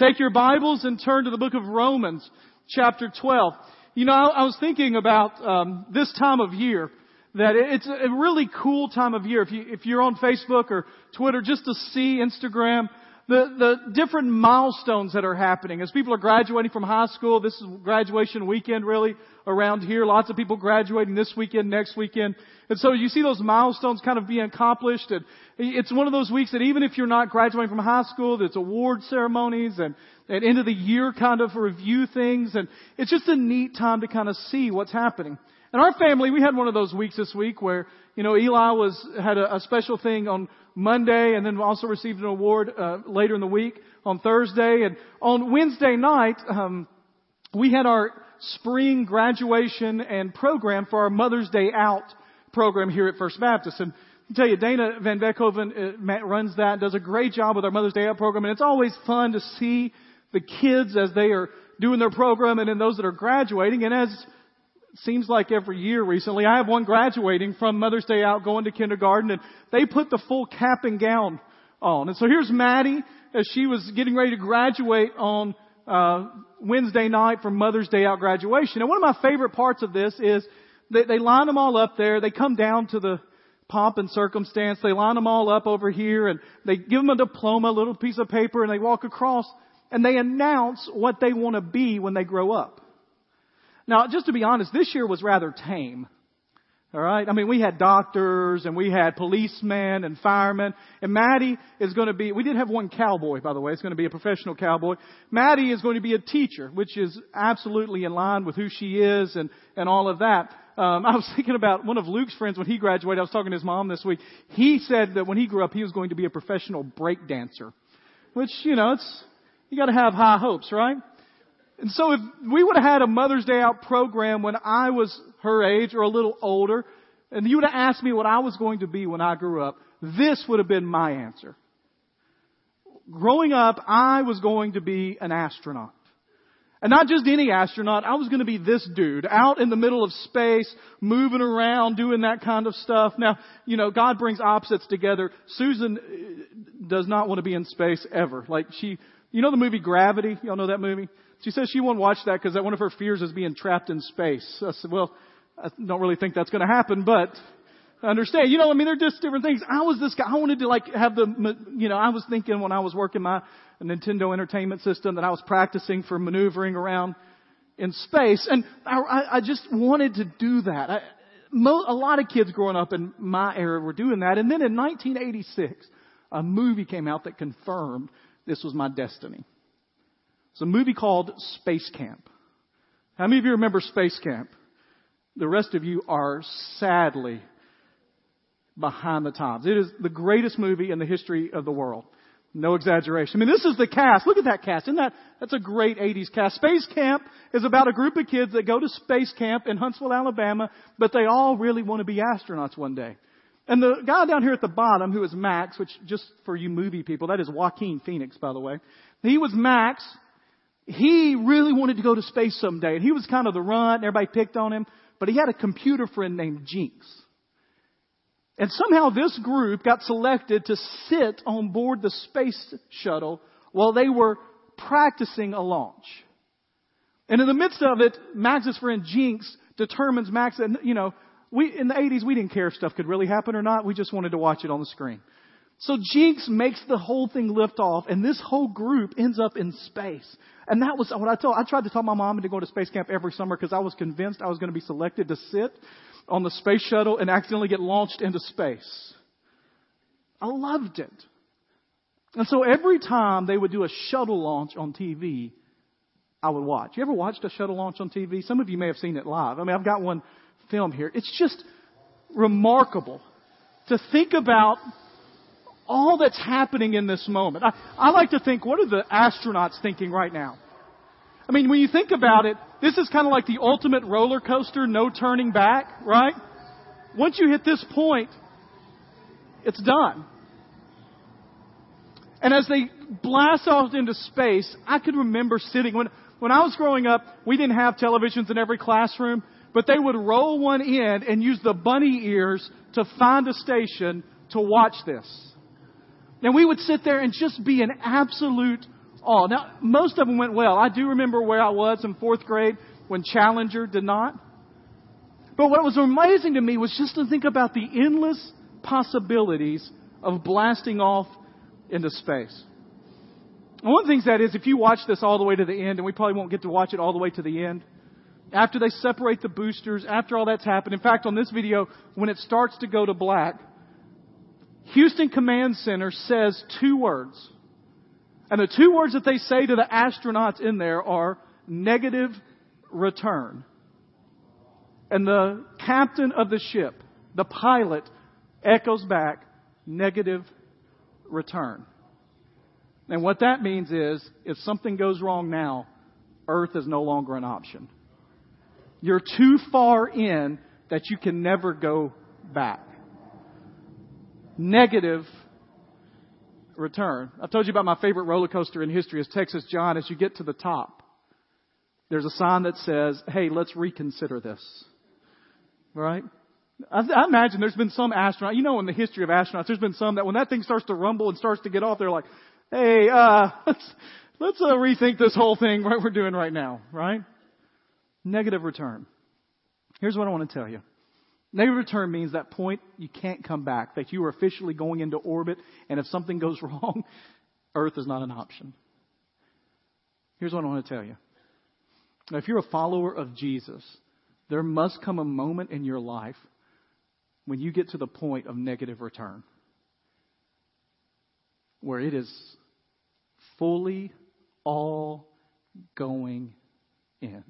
take your Bibles and turn to the book of Romans, chapter 12. You know, I, was thinking about um, this time of year that it's a really cool time of year. If you if you're on Facebook or Twitter, just to see Instagram, the the different milestones that are happening as people are graduating from high school. This is graduation weekend, really around here. Lots of people graduating this weekend, next weekend. And so you see those milestones kind of being accomplished. And it's one of those weeks that even if you're not graduating from high school, there's award ceremonies and, and end of the year kind of review things. And it's just a neat time to kind of see what's happening. And our family, we had one of those weeks this week where, you know, Eli was, had a, a special thing on Monday and then also received an award, uh, later in the week on Thursday. And on Wednesday night, um, we had our spring graduation and program for our Mother's Day Out program here at First Baptist. And I tell you, Dana Van Beckhoven uh, runs that, does a great job with our Mother's Day Out program, and it's always fun to see the kids as they are doing their program and then those that are graduating. And as seems like every year recently, I have one graduating from Mother's Day Out going to kindergarten, and they put the full cap and gown on. And so here's Maddie as she was getting ready to graduate on uh, Wednesday night for Mother's Day out graduation. And one of my favorite parts of this is they, they line them all up there. They come down to the pomp and circumstance. They line them all up over here and they give them a diploma, a little piece of paper, and they walk across and they announce what they want to be when they grow up. Now, just to be honest, this year was rather tame. All right. I mean, we had doctors and we had policemen and firemen. And Maddie is going to be, we did have one cowboy, by the way. It's going to be a professional cowboy. Maddie is going to be a teacher, which is absolutely in line with who she is and, and all of that. Um, I was thinking about one of Luke's friends when he graduated. I was talking to his mom this week. He said that when he grew up, he was going to be a professional break dancer, which, you know, it's, you got to have high hopes, right? And so if we would have had a Mother's Day out program when I was her age or a little older, and you would have asked me what I was going to be when I grew up, this would have been my answer. Growing up, I was going to be an astronaut. And not just any astronaut, I was going to be this dude out in the middle of space, moving around, doing that kind of stuff. Now, you know, God brings opposites together. Susan uh, does not want to be in space ever. Like she, you know the movie Gravity? Y'all know that movie? She says she won't watch that because one of her fears is being trapped in space. I said, well, I don't really think that's going to happen, but understand. You know, I mean, they're just different things. I was this guy. I wanted to like have the, you know, I was thinking when I was working my Nintendo Entertainment System that I was practicing for maneuvering around in space, and I, I just wanted to do that. I, mo- a lot of kids growing up in my era were doing that, and then in 1986, a movie came out that confirmed this was my destiny. It's a movie called Space Camp. How many of you remember Space Camp? The rest of you are sadly behind the times. It is the greatest movie in the history of the world. No exaggeration. I mean, this is the cast. Look at that cast. Isn't that, that's a great 80s cast. Space Camp is about a group of kids that go to space camp in Huntsville, Alabama, but they all really want to be astronauts one day. And the guy down here at the bottom, who is Max, which just for you movie people, that is Joaquin Phoenix, by the way. He was Max, he really wanted to go to space someday. And he was kind of the runt, and everybody picked on him. But he had a computer friend named Jinx. And somehow this group got selected to sit on board the space shuttle while they were practicing a launch. And in the midst of it, Max's friend Jinx determines Max, and you know, we, in the 80s, we didn't care if stuff could really happen or not. We just wanted to watch it on the screen. So Jinx makes the whole thing lift off, and this whole group ends up in space. And that was what I told. I tried to tell my mom to go to space camp every summer because I was convinced I was going to be selected to sit on the space shuttle and accidentally get launched into space. I loved it. And so every time they would do a shuttle launch on TV, I would watch. You ever watched a shuttle launch on TV? Some of you may have seen it live. I mean, I've got one film here. It's just remarkable to think about all that's happening in this moment. I, I like to think, what are the astronauts thinking right now? I mean, when you think about it, this is kind of like the ultimate roller coaster, no turning back, right? Once you hit this point, it's done. And as they blast off into space, I could remember sitting when when I was growing up, we didn't have televisions in every classroom, but they would roll one in and use the bunny ears to find a station to watch this. And we would sit there and just be in absolute awe. Now, most of them went well. I do remember where I was in fourth grade when Challenger did not. But what was amazing to me was just to think about the endless possibilities of blasting off into space. And one of the things that is, if you watch this all the way to the end, and we probably won't get to watch it all the way to the end, after they separate the boosters, after all that's happened, in fact, on this video, when it starts to go to black, Houston Command Center says two words. And the two words that they say to the astronauts in there are negative return. And the captain of the ship, the pilot, echoes back, negative return. And what that means is, if something goes wrong now, Earth is no longer an option. You're too far in that you can never go back. Negative return. I've told you about my favorite roller coaster in history is Texas Giant. As you get to the top, there's a sign that says, hey, let's reconsider this. Right? I, I imagine there's been some astronaut, you know in the history of astronauts, there's been some that when that thing starts to rumble and starts to get off, they're like, hey, uh, let's, let's uh, rethink this whole thing, what we're doing right now, right? Negative return. Here's what I want to tell you. Negative return means that point you can't come back, that you are officially going into orbit, and if something goes wrong, Earth is not an option. Here's what I want to tell you. Now, if you're a follower of Jesus, there must come a moment in your life when you get to the point of negative return, where it is fully all going in.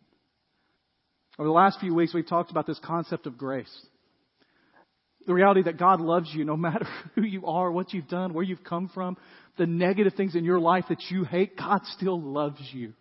Over the last few weeks, we've talked about this concept of grace. The reality that God loves you no matter who you are, what you've done, where you've come from, the negative things in your life that you hate, God still loves you.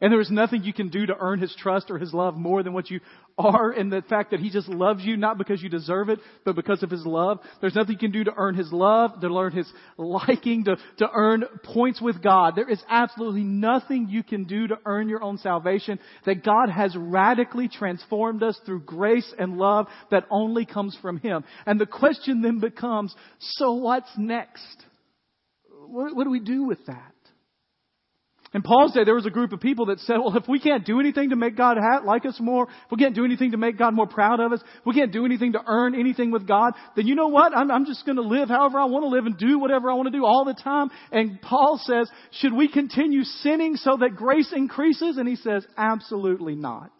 And there is nothing you can do to earn His trust or His love more than what you are in the fact that He just loves you, not because you deserve it, but because of His love. There's nothing you can do to earn His love, to learn His liking, to, to earn points with God. There is absolutely nothing you can do to earn your own salvation. That God has radically transformed us through grace and love that only comes from Him. And the question then becomes, so what's next? What, what do we do with that? In Paul's day, there was a group of people that said, well, if we can't do anything to make God like us more, if we can't do anything to make God more proud of us, if we can't do anything to earn anything with God, then you know what? I'm, I'm just going to live however I want to live and do whatever I want to do all the time. And Paul says, should we continue sinning so that grace increases? And he says, absolutely not.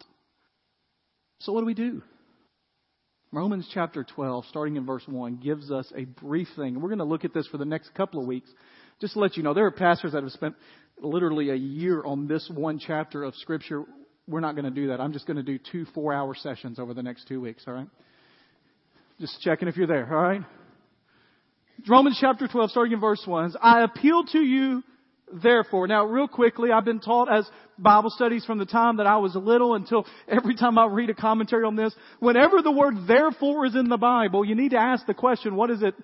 So what do we do? Romans chapter 12, starting in verse 1, gives us a brief thing. We're going to look at this for the next couple of weeks. Just to let you know, there are pastors that have spent literally a year on this one chapter of Scripture. We're not going to do that. I'm just going to do two four hour sessions over the next two weeks, all right? Just checking if you're there, all right? Romans chapter 12, starting in verse 1. I appeal to you, therefore. Now, real quickly, I've been taught as Bible studies from the time that I was little until every time I read a commentary on this. Whenever the word therefore is in the Bible, you need to ask the question, what is it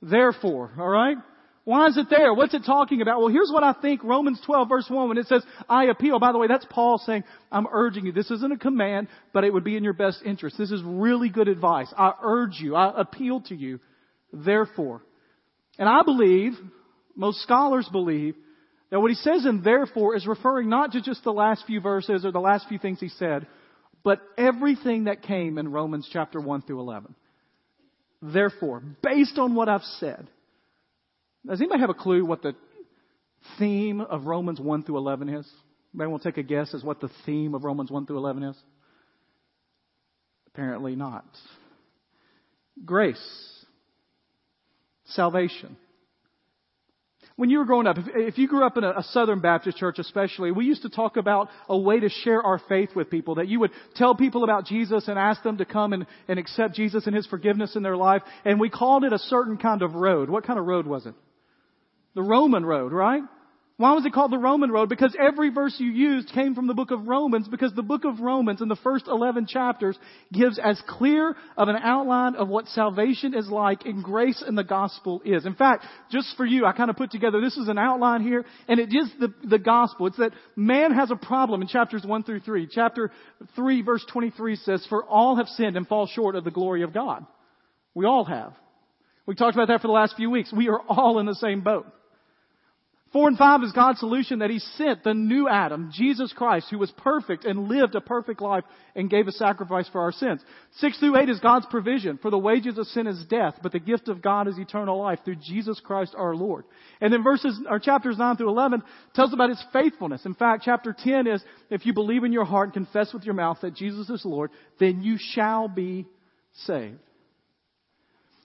therefore? Alright? Why is it there? What's it talking about? Well, here's what I think Romans 12 verse 1 when it says, I appeal. By the way, that's Paul saying, I'm urging you. This isn't a command, but it would be in your best interest. This is really good advice. I urge you. I appeal to you. Therefore. And I believe, most scholars believe, that what he says in therefore is referring not to just the last few verses or the last few things he said, but everything that came in Romans chapter 1 through 11. Therefore, based on what I've said, does anybody have a clue what the theme of Romans 1 through 11 is? Want to take a guess as what the theme of Romans 1 through 11 is? Apparently not. Grace. Salvation. When you were growing up, if, you grew up in a, Southern Baptist church especially, we used to talk about a way to share our faith with people, that you would tell people about Jesus and ask them to come and, and accept Jesus and His forgiveness in their life, and we called it a certain kind of road. What kind of road was it? The Roman road, right? Why was it called the Roman road? Because every verse you used came from the book of Romans because the book of Romans in the first 11 chapters gives as clear of an outline of what salvation is like and grace and the gospel is. In fact, just for you, I kind of put together, this is an outline here and it is the, the gospel. It's that man has a problem in chapters 1 through 3. Chapter 3 verse 23 says, for all have sinned and fall short of the glory of God. We all have. We talked about that for the last few weeks. We are all in the same boat. Four and five is God's solution that He sent the new Adam, Jesus Christ, who was perfect and lived a perfect life and gave a sacrifice for our sins. Six through eight is God's provision. For the wages of sin is death, but the gift of God is eternal life through Jesus Christ our Lord. And then verses, or chapters nine through eleven tells about His faithfulness. In fact, chapter ten is, if you believe in your heart and confess with your mouth that Jesus is Lord, then you shall be saved.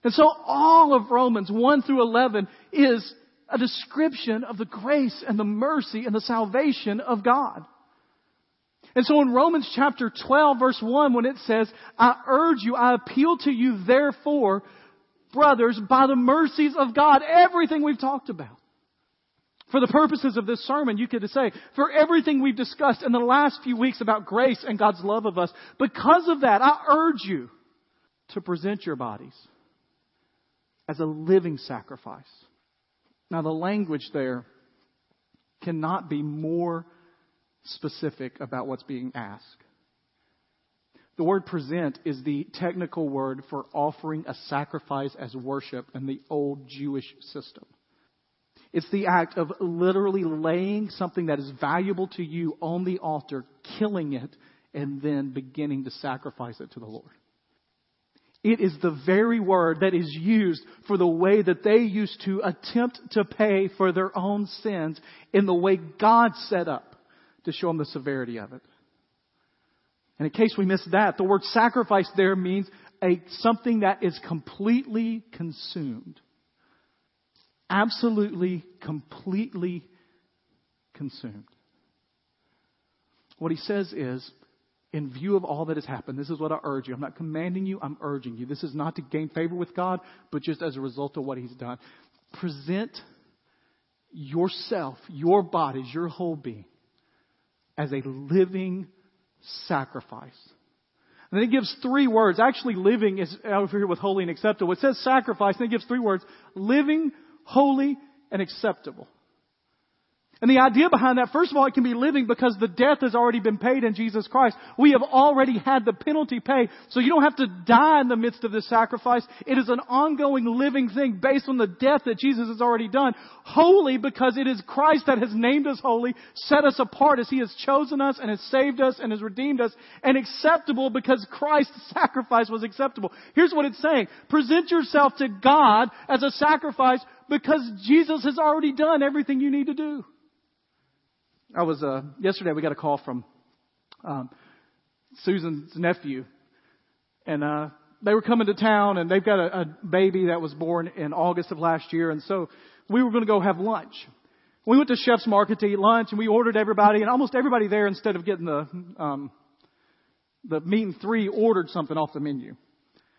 And so all of Romans 1 through 11 is a description of the grace and the mercy and the salvation of God. And so in Romans chapter 12 verse 1 when it says, I urge you, I appeal to you therefore, brothers, by the mercies of God, everything we've talked about. For the purposes of this sermon, you could say, for everything we've discussed in the last few weeks about grace and God's love of us, because of that, I urge you to present your bodies as a living sacrifice now, the language there cannot be more specific about what's being asked. The word present is the technical word for offering a sacrifice as worship in the old Jewish system. It's the act of literally laying something that is valuable to you on the altar, killing it, and then beginning to sacrifice it to the Lord. It is the very word that is used for the way that they used to attempt to pay for their own sins in the way God set up to show them the severity of it. And in case we missed that, the word sacrifice there means a, something that is completely consumed. Absolutely, completely consumed. What he says is, in view of all that has happened, this is what I urge you. I'm not commanding you, I'm urging you. This is not to gain favor with God, but just as a result of what He's done. Present yourself, your bodies, your whole being as a living sacrifice. And then it gives three words. Actually, living is over here with holy and acceptable. It says sacrifice, and it gives three words. Living, holy, and acceptable. And the idea behind that, first of all, it can be living because the death has already been paid in Jesus Christ. We have already had the penalty paid. So you don't have to die in the midst of this sacrifice. It is an ongoing living thing based on the death that Jesus has already done. Holy because it is Christ that has named us holy, set us apart as He has chosen us and has saved us and has redeemed us. And acceptable because Christ's sacrifice was acceptable. Here's what it's saying. Present yourself to God as a sacrifice because Jesus has already done everything you need to do. I was uh, yesterday. We got a call from um, Susan's nephew, and uh, they were coming to town, and they've got a, a baby that was born in August of last year, and so we were going to go have lunch. We went to Chef's Market to eat lunch, and we ordered everybody, and almost everybody there, instead of getting the um, the meat and three, ordered something off the menu.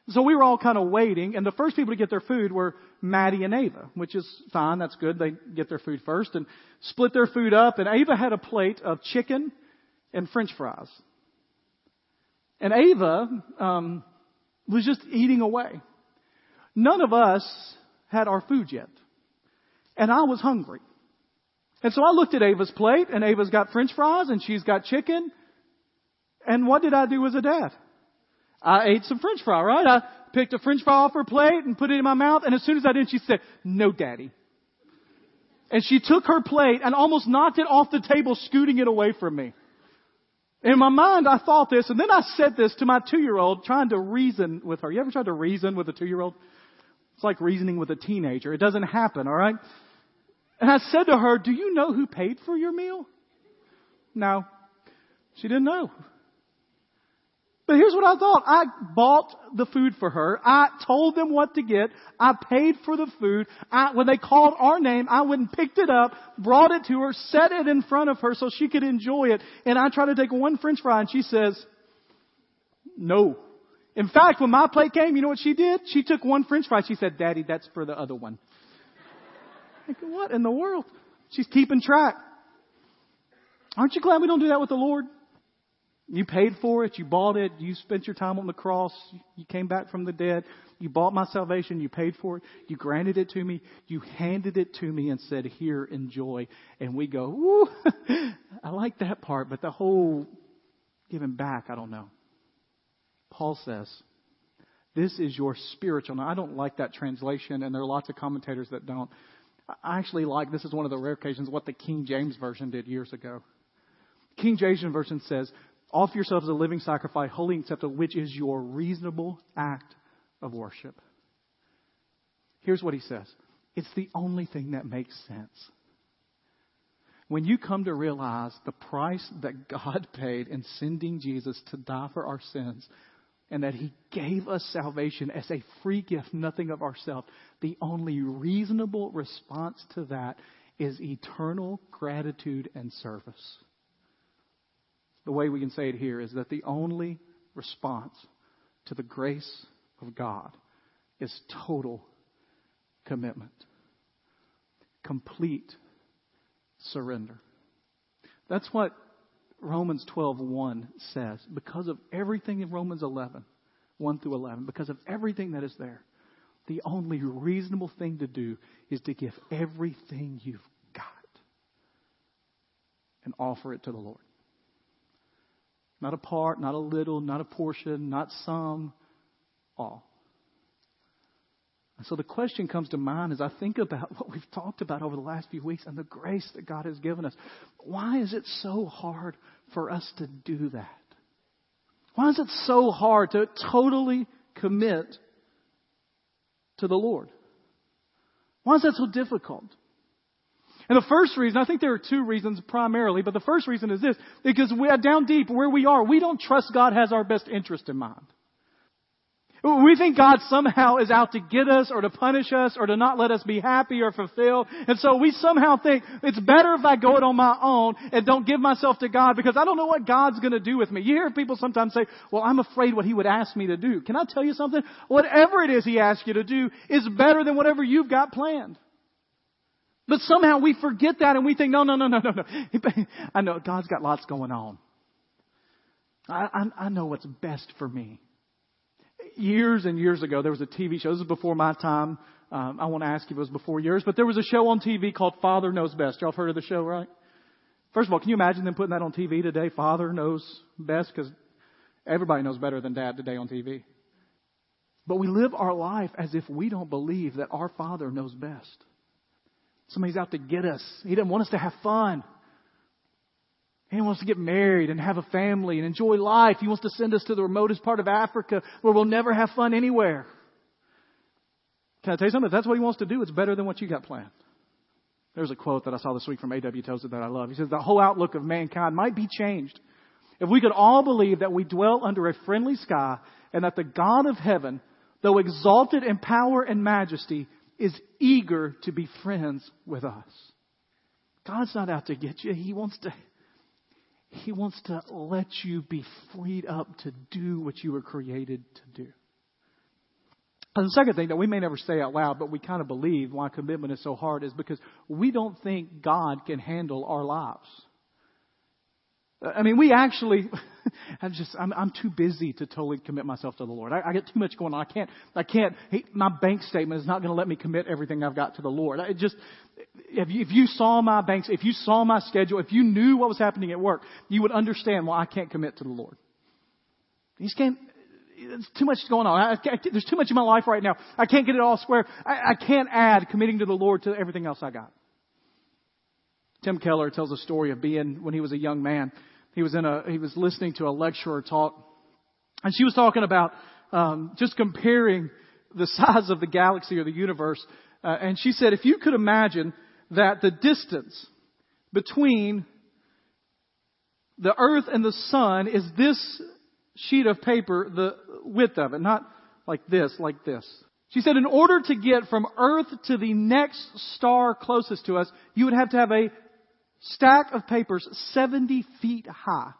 So we were all kind of waiting, and the first people to get their food were Maddie and Ava, which is fine. That's good. They get their food first and split their food up. And Ava had a plate of chicken and French fries. And Ava um, was just eating away. None of us had our food yet, and I was hungry. And so I looked at Ava's plate, and Ava's got French fries, and she's got chicken. And what did I do as a dad? I ate some french fry, right? I picked a french fry off her plate and put it in my mouth. And as soon as I did, she said, no daddy. And she took her plate and almost knocked it off the table, scooting it away from me. In my mind, I thought this, and then I said this to my two-year-old, trying to reason with her. You ever tried to reason with a two-year-old? It's like reasoning with a teenager. It doesn't happen, alright? And I said to her, do you know who paid for your meal? No. She didn't know. But here's what I thought. I bought the food for her. I told them what to get. I paid for the food. I, when they called our name, I went and picked it up, brought it to her, set it in front of her so she could enjoy it. And I tried to take one french fry and she says, no. In fact, when my plate came, you know what she did? She took one french fry. She said, daddy, that's for the other one. Go, what in the world? She's keeping track. Aren't you glad we don't do that with the Lord? You paid for it. You bought it. You spent your time on the cross. You came back from the dead. You bought my salvation. You paid for it. You granted it to me. You handed it to me and said, here, enjoy. And we go, Ooh, I like that part, but the whole giving back, I don't know. Paul says, this is your spiritual. Now, I don't like that translation, and there are lots of commentators that don't. I actually like this is one of the rare occasions what the King James Version did years ago. King James Version says, Offer yourselves as a living sacrifice, holy and acceptable, which is your reasonable act of worship. Here's what he says it's the only thing that makes sense. When you come to realize the price that God paid in sending Jesus to die for our sins, and that He gave us salvation as a free gift, nothing of ourselves. The only reasonable response to that is eternal gratitude and service. The way we can say it here is that the only response to the grace of God is total commitment, complete surrender. That's what Romans 12:1 says, because of everything in Romans 11, 1 through 11, because of everything that is there, the only reasonable thing to do is to give everything you've got and offer it to the Lord. Not a part, not a little, not a portion, not some, all. And so the question comes to mind as I think about what we've talked about over the last few weeks and the grace that God has given us. Why is it so hard for us to do that? Why is it so hard to totally commit to the Lord? Why is that so difficult? And the first reason, I think there are two reasons primarily, but the first reason is this, because we are down deep where we are, we don't trust God has our best interest in mind. We think God somehow is out to get us or to punish us or to not let us be happy or fulfilled. And so we somehow think it's better if I go it on my own and don't give myself to God because I don't know what God's going to do with me. You hear people sometimes say, well, I'm afraid what He would ask me to do. Can I tell you something? Whatever it is He asks you to do is better than whatever you've got planned. But somehow we forget that and we think, no, no, no, no, no, no. I know God's got lots going on. I, I, I know what's best for me years and years ago, there was a TV show. This is before my time. Um, I want to ask you if it was before yours, but there was a show on TV called Father Knows Best. Y'all have heard of the show, right? First of all, can you imagine them putting that on TV today? Father knows best because everybody knows better than dad today on TV. But we live our life as if we don't believe that our Father knows best. Somebody's out to get us. He doesn't want us to have fun. He wants to get married and have a family and enjoy life. He wants to send us to the remotest part of Africa where we'll never have fun anywhere. Can I tell you something? If that's what he wants to do, it's better than what you got planned. There's a quote that I saw this week from A.W. Tozer that I love. He says, The whole outlook of mankind might be changed if we could all believe that we dwell under a friendly sky and that the God of heaven, though exalted in power and majesty, is eager to be friends with us. God's not out to get you. He wants to he wants to let you be freed up to do what you were created to do. And the second thing that we may never say out loud, but we kind of believe why commitment is so hard is because we don't think God can handle our lives. I mean, we actually, I'm just, I'm, I'm too busy to totally commit myself to the Lord. I, I get too much going on. I can't, I can't, my bank statement is not going to let me commit everything I've got to the Lord. Just, if you, if you saw my banks, if you saw my schedule, if you knew what was happening at work, you would understand why I can't commit to the Lord. You just can't, there's too much going on. I, I, there's too much in my life right now. I can't get it all square. I, I can't add committing to the Lord to everything else I got. Tim Keller tells a story of being when he was a young man he was in a, he was listening to a lecturer talk, and she was talking about um, just comparing the size of the galaxy or the universe. Uh, and she said, if you could imagine that the distance between the Earth and the Sun is this sheet of paper, the width of it, not like this, like this. She said, in order to get from Earth to the next star closest to us, you would have to have a stack of papers 70 feet high.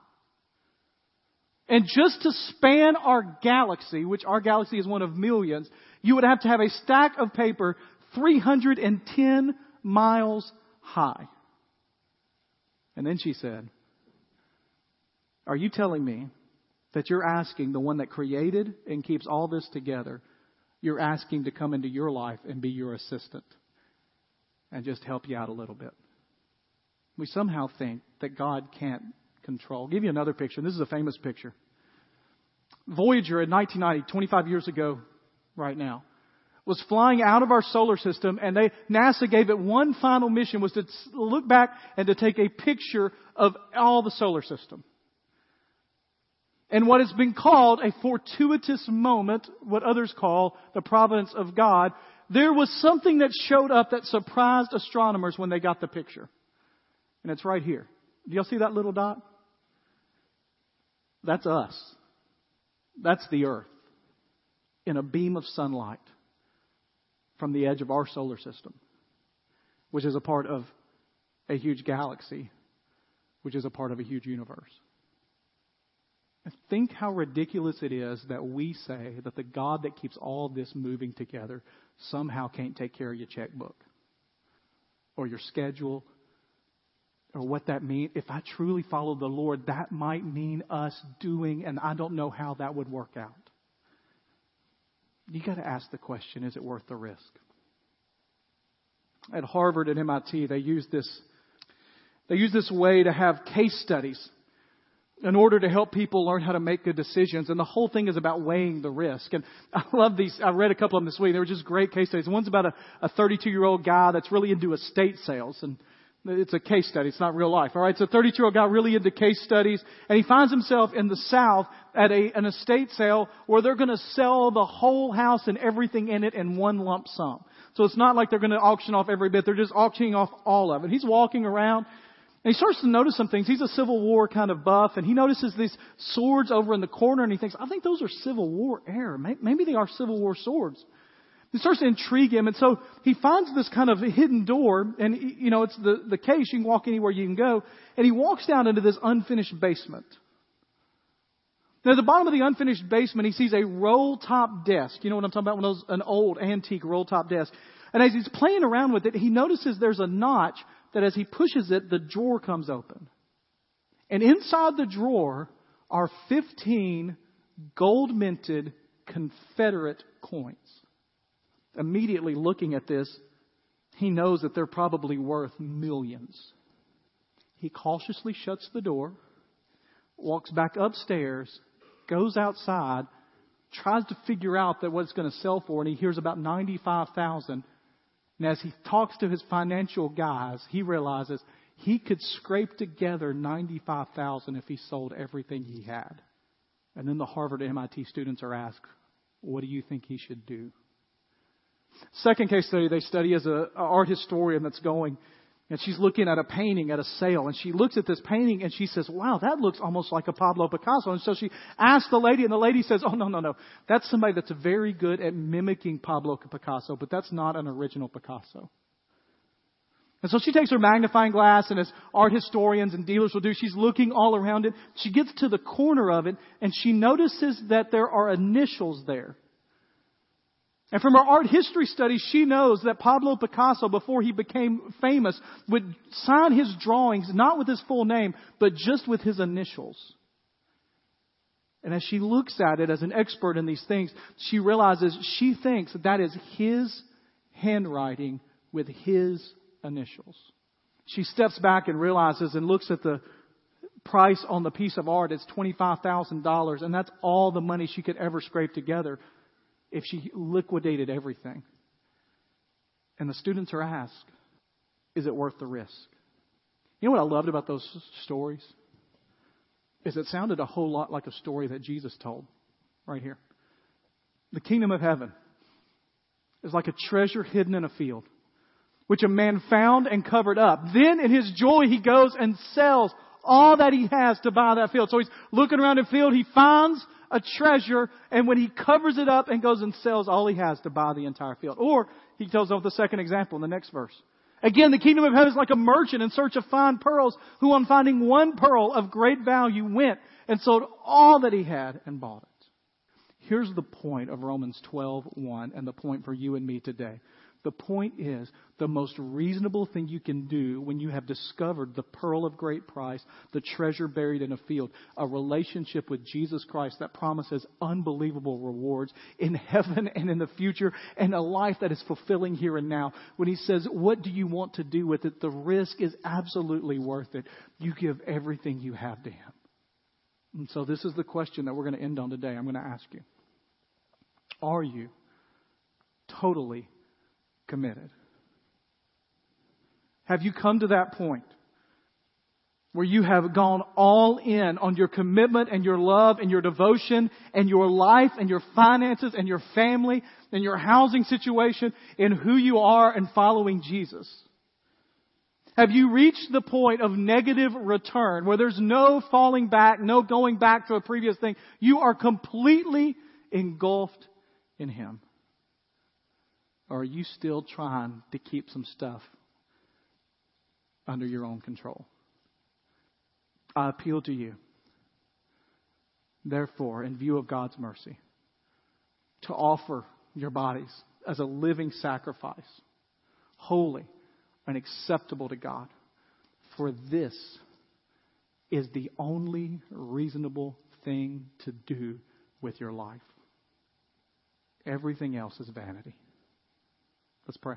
And just to span our galaxy, which our galaxy is one of millions, you would have to have a stack of paper 310 miles high. And then she said, Are you telling me that you're asking the one that created and keeps all this together, you're asking to come into your life and be your assistant and just help you out a little bit? We somehow think that God can't control. I'll give you another picture. This is a famous picture. Voyager in 1990, 25 years ago, right now, was flying out of our solar system and they, NASA gave it one final mission was to look back and to take a picture of all the solar system. And what has been called a fortuitous moment, what others call the providence of God, there was something that showed up that surprised astronomers when they got the picture. And it's right here. Do y'all see that little dot? That's us. That's the earth in a beam of sunlight from the edge of our solar system, which is a part of a huge galaxy, which is a part of a huge universe. Think how ridiculous it is that we say that the God that keeps all this moving together somehow can't take care of your checkbook or your schedule or what that means. If I truly follow the Lord, that might mean us doing, and I don't know how that would work out. You got to ask the question is it worth the risk? At Harvard and MIT, they use this, they use this way to have case studies in order to help people learn how to make good decisions. And the whole thing is about weighing the risk. And I love these. I read a couple of them this week. They were just great case studies. One's about a, a 32 year old guy that's really into estate sales. And it's a case study. It's not real life. All right. So 32 year old guy really into case studies. And he finds himself in the South at a, an estate sale where they're going to sell the whole house and everything in it in one lump sum. So it's not like they're going to auction off every bit. They're just auctioning off all of it. He's walking around and he starts to notice some things. He's a Civil War kind of buff, and he notices these swords over in the corner, and he thinks, I think those are Civil War era. Maybe they are Civil War swords. It starts to intrigue him, and so he finds this kind of hidden door, and you know, it's the, the case. You can walk anywhere you can go, and he walks down into this unfinished basement. Now, at the bottom of the unfinished basement, he sees a roll top desk. You know what I'm talking about? One of those, an old antique roll top desk. And as he's playing around with it, he notices there's a notch that as he pushes it, the drawer comes open. And inside the drawer are 15 gold minted Confederate coins. Immediately looking at this, he knows that they're probably worth millions. He cautiously shuts the door, walks back upstairs, goes outside, tries to figure out that what it's going to sell for, and he hears about 95,000 and as he talks to his financial guys, he realizes he could scrape together 95,000 if he sold everything he had. And then the Harvard MIT students are asked, what do you think he should do? Second case study they study is an art historian that's going and she's looking at a painting at a sale and she looks at this painting and she says, wow, that looks almost like a Pablo Picasso. And so she asks the lady and the lady says, oh no, no, no. That's somebody that's very good at mimicking Pablo Picasso, but that's not an original Picasso. And so she takes her magnifying glass and as art historians and dealers will do, she's looking all around it. She gets to the corner of it and she notices that there are initials there. And from her art history studies, she knows that Pablo Picasso, before he became famous, would sign his drawings not with his full name, but just with his initials. And as she looks at it as an expert in these things, she realizes she thinks that, that is his handwriting with his initials. She steps back and realizes and looks at the price on the piece of art. It's $25,000, and that's all the money she could ever scrape together if she liquidated everything? And the students are asked, is it worth the risk? You know what I loved about those stories? Is it sounded a whole lot like a story that Jesus told right here. The kingdom of heaven is like a treasure hidden in a field, which a man found and covered up. Then in his joy, he goes and sells all that he has to buy that field. So he's looking around the field, he finds a treasure, and when he covers it up and goes and sells all he has to buy the entire field. Or he tells us the second example in the next verse. Again, the kingdom of heaven is like a merchant in search of fine pearls, who on finding one pearl of great value went and sold all that he had and bought it. Here's the point of Romans 12:1 and the point for you and me today. The point is, the most reasonable thing you can do when you have discovered the pearl of great price, the treasure buried in a field, a relationship with Jesus Christ that promises unbelievable rewards in heaven and in the future, and a life that is fulfilling here and now. When He says, What do you want to do with it? The risk is absolutely worth it. You give everything you have to Him. And so, this is the question that we're going to end on today. I'm going to ask you Are you? totally committed? Have you come to that point where you have gone all in on your commitment and your love and your devotion and your life and your finances and your family and your housing situation in who you are and following Jesus? Have you reached the point of negative return where there's no falling back, no going back to a previous thing? You are completely engulfed in Him. Or are you still trying to keep some stuff under your own control? I appeal to you, therefore, in view of God's mercy, to offer your bodies as a living sacrifice, holy and acceptable to God. For this is the only reasonable thing to do with your life. Everything else is vanity. Let's pray.